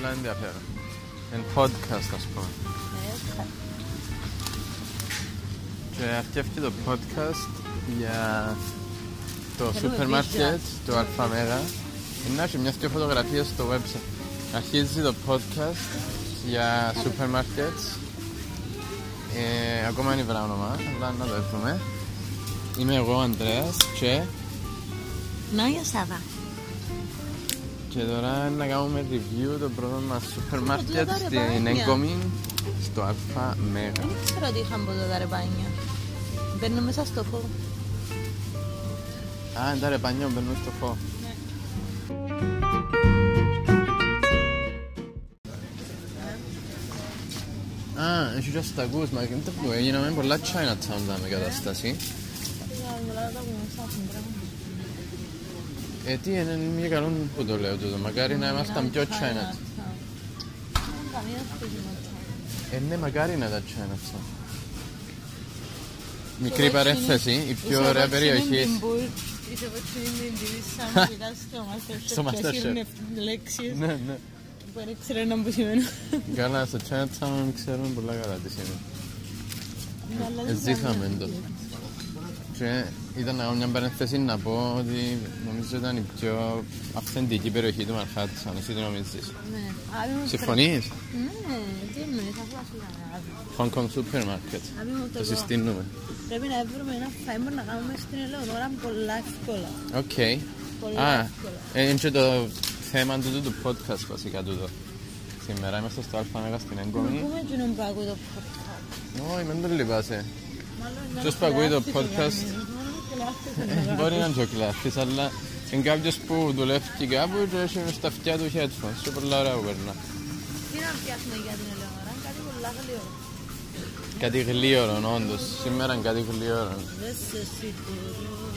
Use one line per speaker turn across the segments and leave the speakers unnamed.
πολλά ενδιαφέρον. Εν podcast, ας πούμε. Και αρκεύει το podcast για το σούπερ μάρκετ του Αλφαμέγα. Να έχει μια και φωτογραφίες στο website. Αρχίζει το podcast για σούπερ μάρκετ. Ε, ακόμα είναι βρά όνομα, αλλά να το έρθουμε. Είμαι εγώ ο Ανδρέας και...
Νόια Σάβα.
Και τώρα να κάνουμε review το πρώτο μας σούπερ μάρκετ
τούτα τα
στην
ρεπάνια.
Εγκομήν στο Αλφα Μέγα.
Δεν ξέρω ότι είχαν ποτέ τα ρεπάνια. Μπαίνουν μέσα στο φω.
Α, είναι τα ρεπάνια που μπαίνουν στο φω. Α, έχει και αστακούς, μα και που έγιναμε πολλά Chinatown τα με κατάσταση. Ε, τι είναι, είναι μια καλό που το λέω τούτο, μακάρι να ήμασταν πιο China. Ε, ναι, μακάρι να ήταν Chinatown. Μικρή παρένθεση, η πιο ωραία περιοχή.
Είσαι βοτσινή την σαν πειράς στο
Στο
Masterchef.
Masterchef.
Ποιες είναι λέξεις
Ναι, ναι.
που δεν ξέρω να που σημαίνουν.
Καλά, στο Chinatown ξέρουμε πολλά καλά τι σημαίνει.
Αλλά
Ε,
δεν
Ζήσαμε
κάνω.
το. Και ήταν να κάνω μια παρένθεση να πω ότι νομίζω ήταν η πιο αυθεντική περιοχή του Μαρχάτισαν. Εσύ τι νομίζεις.
Ναι. Άβη μου
Συμφωνείς;
πρέπει- Ναι, τι εννοείς, αφού ας ήταν άβη.
Hong Kong Supermarket.
Άβη μου το
Το
πω.
συστήνουμε.
Πρέπει να βρούμε ένα φάιμορ να κάνουμε στην Ελεονόρα πολλά εύκολα.
Οκ.
Πολλά
Α,
εύκολα.
ε, είναι και το θέμα του του podcast βασικά τούτο. Σήμερα είμαστε στο Αλφα Μέγα στην
Να
Έγκομη.
πούμε εκείνον που ακούει το podcast.
Όχι, μην το λυπάσαι.
Μάλλον είναι
Ποιος
ένας
που ακούει το
τεράστιος
podcast?
Οργανισμός, μόνο τεράστιος
Ε,
οργανισμός.
Μπορεί να είναι και ο κλάφτης, αλλά είναι κάποιος που δουλεύει κάπου και έχει στα αυτιά του headphones. Και πολλά ωραία που περνά.
Τι να φτιάξουμε για την Ελεονόρα, κάτι πολλά γλυόρο.
Κάτι γλίωρο, όντως. Σήμερα είναι κάτι γλίωρο.
Δεν σε συγχωρώ,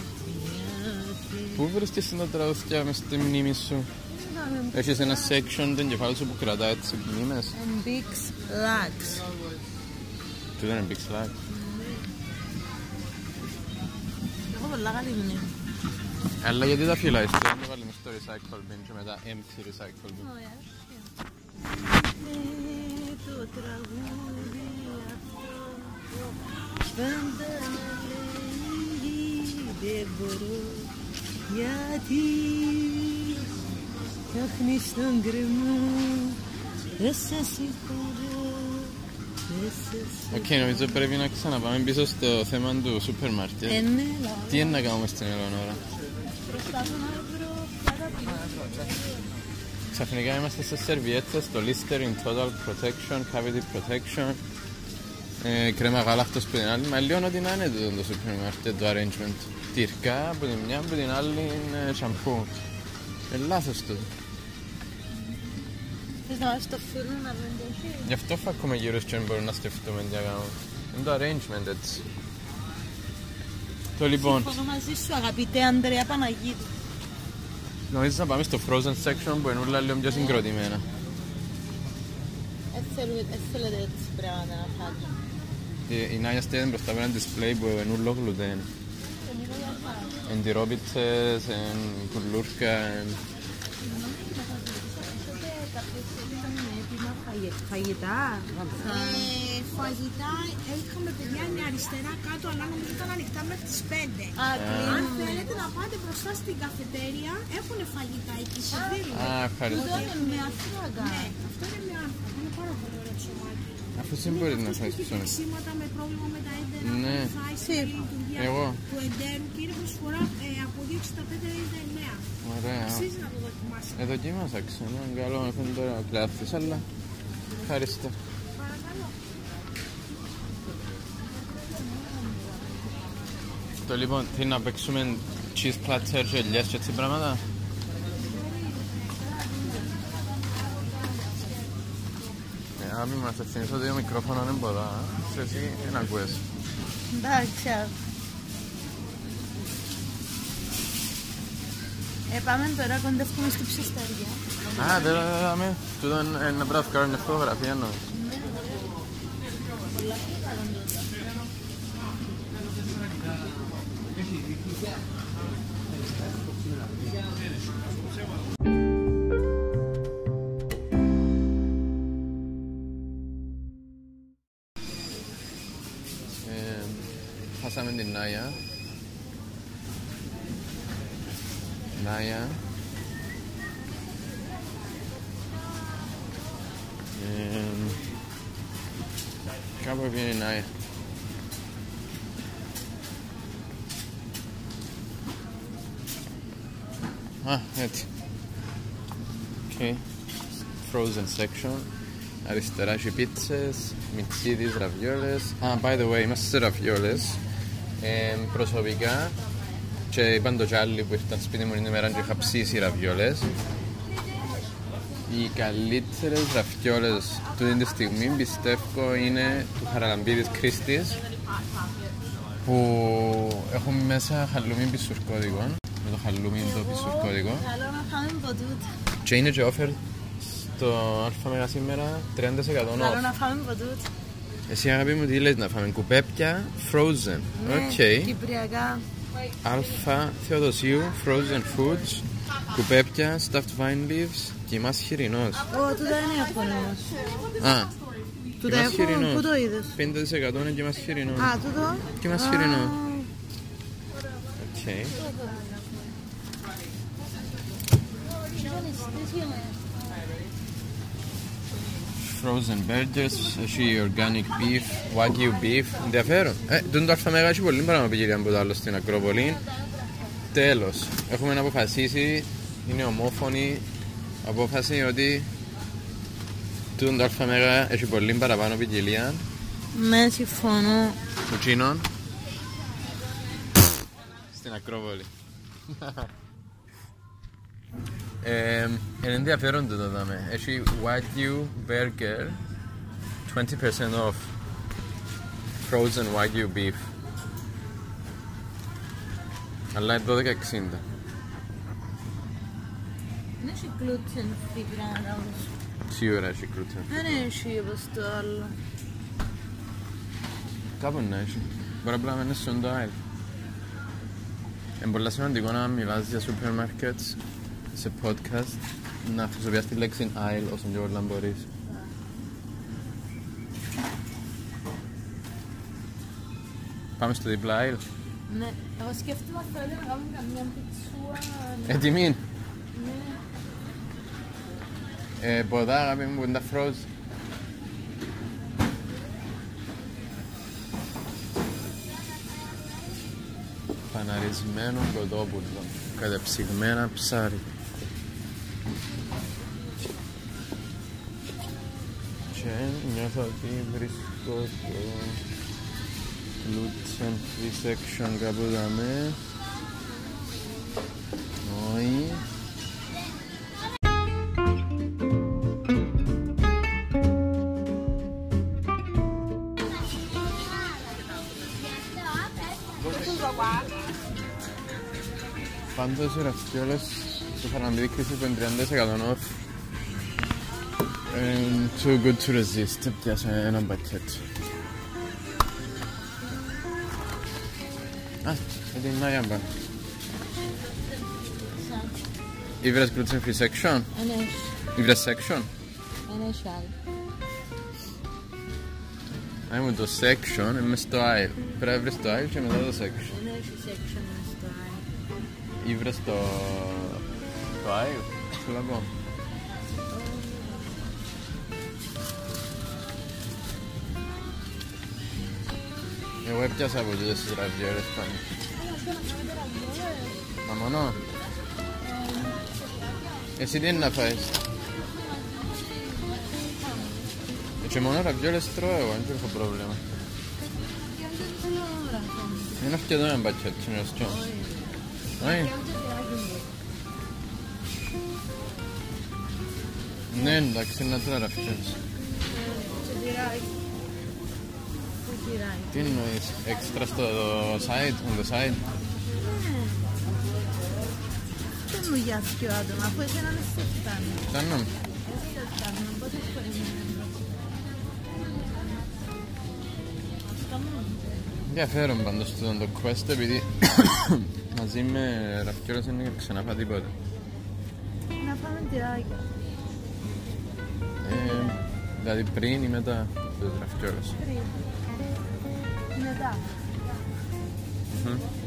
γιατί-
Πού βρίσκεσαι τα τραγούδια μες στη μνήμη σου;
Συγγνώμη,
Έχεις ένα section του εγκεφάλου σου που κρατάει τις μνήμες;
And Big Lax.
Τι δεν είναι big slack.
Έχω πολλά καλή μνήμη.
Αλλά γιατί τα φυλάεις, δεν το βάλει μες στο recycle bin και μετά empty recycle bin.
Ωραία. Ε, το
Οκ, νομίζω πρέπει να ξαναπάμε πίσω στο θέμα του σούπερ
Ε,
μάρκετ.
ναι, λαό.
Τι είναι να κάνουμε στην Ελεονόρα.
Προσπαθώ να βρω πάρα
Ξαφνικά είμαστε σε σερβιέτες, το Listerine Total Protection, Cavity Protection, ε, κρέμα γάλακτος που την άλλη, μα λίγο ότι να είναι το, το σούπερ μάρκετ, το arrangement. Τυριά από την μια, από την άλλη είναι σαμπού. Ε, λάθος το.
Θες να βάλεις το φούρνο να μην το έχει;
Γι' αυτό θα ακόμα γύρω και δεν μπορούμε να σκεφτούμε τι να κάνουμε. Είναι το arrangement έτσι. Το λοιπόν,
Συμφωνώ μαζί σου αγαπητέ Ανδρέα Παναγίδου.
νομίζω να πάμε στο frozen section που είναι όλα λίγο πιο συγκροτημένα.
Δεν θέλουμε- δεν θέλετε έτσι πράγματα να φάτε.
Η- Η Νάγια στέλνει μπροστά από ένα display που είναι όλο γλουτέν. Εντυρόπιτσες, εν κουλούρκα, εν...
Φαγητά.
Ε, φαγητά είχαμε παιδιά είναι αριστερά κάτω, αλλά νομίζω ήταν ανοιχτά μέχρι τις 5.
Α,
Αν
κλείνουν.
θέλετε να πάτε μπροστά στην καφετέρια, έχουν φαγητά εκεί σε δίνουν.
Α, ευχαριστώ.
Αυτό είναι με αθράγκα.
Ναι, αυτό είναι μια άρθρα. Είναι πάρα πολύ ωραίο ψωμάκι.
Αφού δεν μπορεί να φάει
Έχει
ψωμί.
φυξίματα με πρόβλημα με τα έντερα.
Ναι.
Φάει
Τι;
σε λειτουργία
Εγώ.
του εντέρου και είναι προσφορά ε, από 2,65-99.
Ωραία.
Αξίζει να το δοκιμάσετε.
Ε, δοκίμασα ξανά, είναι καλό, έχουν τώρα ο κλάφτης, αλλά ευχαριστώ.
Παρακαλώ.
Το λοιπόν, τι να παίξουμε cheese platter και ελιές και έτσι πράγματα; Ε, άμοι μας ευθύνεις ότι το μικρόφωνο δεν μπορώ, α. Και εσύ δεν ακούες.
Εντάξει. Ε, πάμε τώρα κοντεύουμε στη ψισταριά.
Α, δεν λέμε. Τούτο είναι ένα πράγμα που μια φωτογραφία εννοώ. Χάσαμε την Νάια Νάια. Ε, κάπου έβγαινε η Νάια. Α, έτσι. Okay. Frozen section. Αριστερά έχει πίτσες, μιτσίδις, ραβιόλες. Α, by the way, είμαστε σε ραβιόλες. Ε, προσωπικά, και είπαν το κι άλλοι που ήρθαν σπίτι μου την ημέρα και είχα ψήσει ραβιόλες. Οι καλύτερες ραβιόλες του τη στιγμή πιστεύω είναι του Χαραλαμπίδης Κρίστης που έχουν μέσα χαλούμι πισουρκώδικο με το χαλούμι το πισουρκώδικο
Καλό να φάμε από τούτο.
και είναι και offer στο Αλφαμέγα σήμερα 30%
Καλό
off.
να φάμε από τούτο.
Εσύ αγάπη μου τι λες να φάμε, κουπέπια frozen.
Ναι,
Οκ.
Κυπριακά.
Αλφα Θεοδοσίου, frozen foods, κουπέπια, stuffed vine leaves κιμάς χοιρινός.
Ω, τούτα είναι εύκολο όμως.
Α,
Τούτα
μας
έχουν,
χοιρινός.
πού το είδες;
50% είναι κιμάς χοιρινός.
Α, τούτο;
Κιμάς
Α,
χοιρινό. Οκ. Frozen burgers, έχει organic beef, wagyu beef, ενδιαφέρον. Ε, τον το αλφαμέγα έχει πολύ πράγμα πήγε από το άλλο στην Ακρόπολη. Τέλος, έχουμε αποφασίσει, είναι ομόφωνη απόφαση ότι τον το αλφαμέγα έχει πολύ παραπάνω ποικιλία
Ναι, συμφωνώ.
κουτσίνων στην Ακρόπολη. ε, είναι ενδιαφέρον το δάμε. Έχει Wagyu Burger 20% off Frozen Wagyu Beef Αλλά είναι 12,60
Δεν έχει gluten free πράγματα όμως.
Σίγουρα έχει gluten
Δεν έχει όπως το άλλο.
Κάπου να έχει Μπορεί απλά να είναι στον το aisle Είναι πολύ σημαντικό να μιλάς για σούπερ μάρκετς σε podcast να χρησιμοποιάς τη λέξη aisle όσο πιο πολλά μπορείς. Πάμε στο διπλά aisle
Ναι, εγώ σκέφτομαι θέλω να κάνουμε καμιά πιτσούα.
Έτοιμη
Ναι.
ε, Ποδά αγάπη μου που είναι τα frozen Παναρισμένο κοτόπουλο Κατεψυγμένα ψάρι Και νιώθω ότι βρίσκω το gluten free section κάπου δαμέ Όχι Πάντως οι ραφιόλες του Χαραμπίδη Κρίσης που είναι 30% off And too good to resist. Πιάσα ένα μπακέτ. Α, με την Νάγια μπα. Ήβρες gluten free section;
Δεν έχει.
Ήβρες section;
Δεν έχει άλλο.
Αν μου το section είναι μες στο aisle. Πρέπει να βρεις το aisle και μετά το section.
Δεν έχει section μες στο άλλο.
Ήβρες το... το aisle. Θέλω να πω. Εγώ έπιασα από τούτες τις ραβιόλες πάνω. Μα μόνο. Εσύ τι είναι να φάεις. Ε, Και μόνο ραβιόλες τρώω εγώ, δεν έχω πρόβλημα. Είναι αρκετό ένα μπατσέτ, είναι ωστό. Όχι. Ναι, εντάξει, να τρώω ραβιόλες.
Σε τυράκι. Σε τυράκι.
Τι εννοείς, έξτρα στο side, on the side;
Δεν μου για δυο άτομα, αφού εσένα δεν σε φτάνει.
Κάνω.
Δεν σε φτάνει, πόσες φορές είναι εδώ. Στο μόνο.
Ενδιαφέρον πάντως το, το quest επειδή μαζί με ραβιόλες δεν είχα ξαναφά τίποτα.
Να φάμε τυράκια.
Ε, δηλαδή πριν ή μετά τους ραβιόλες.
Πριν. Mhm.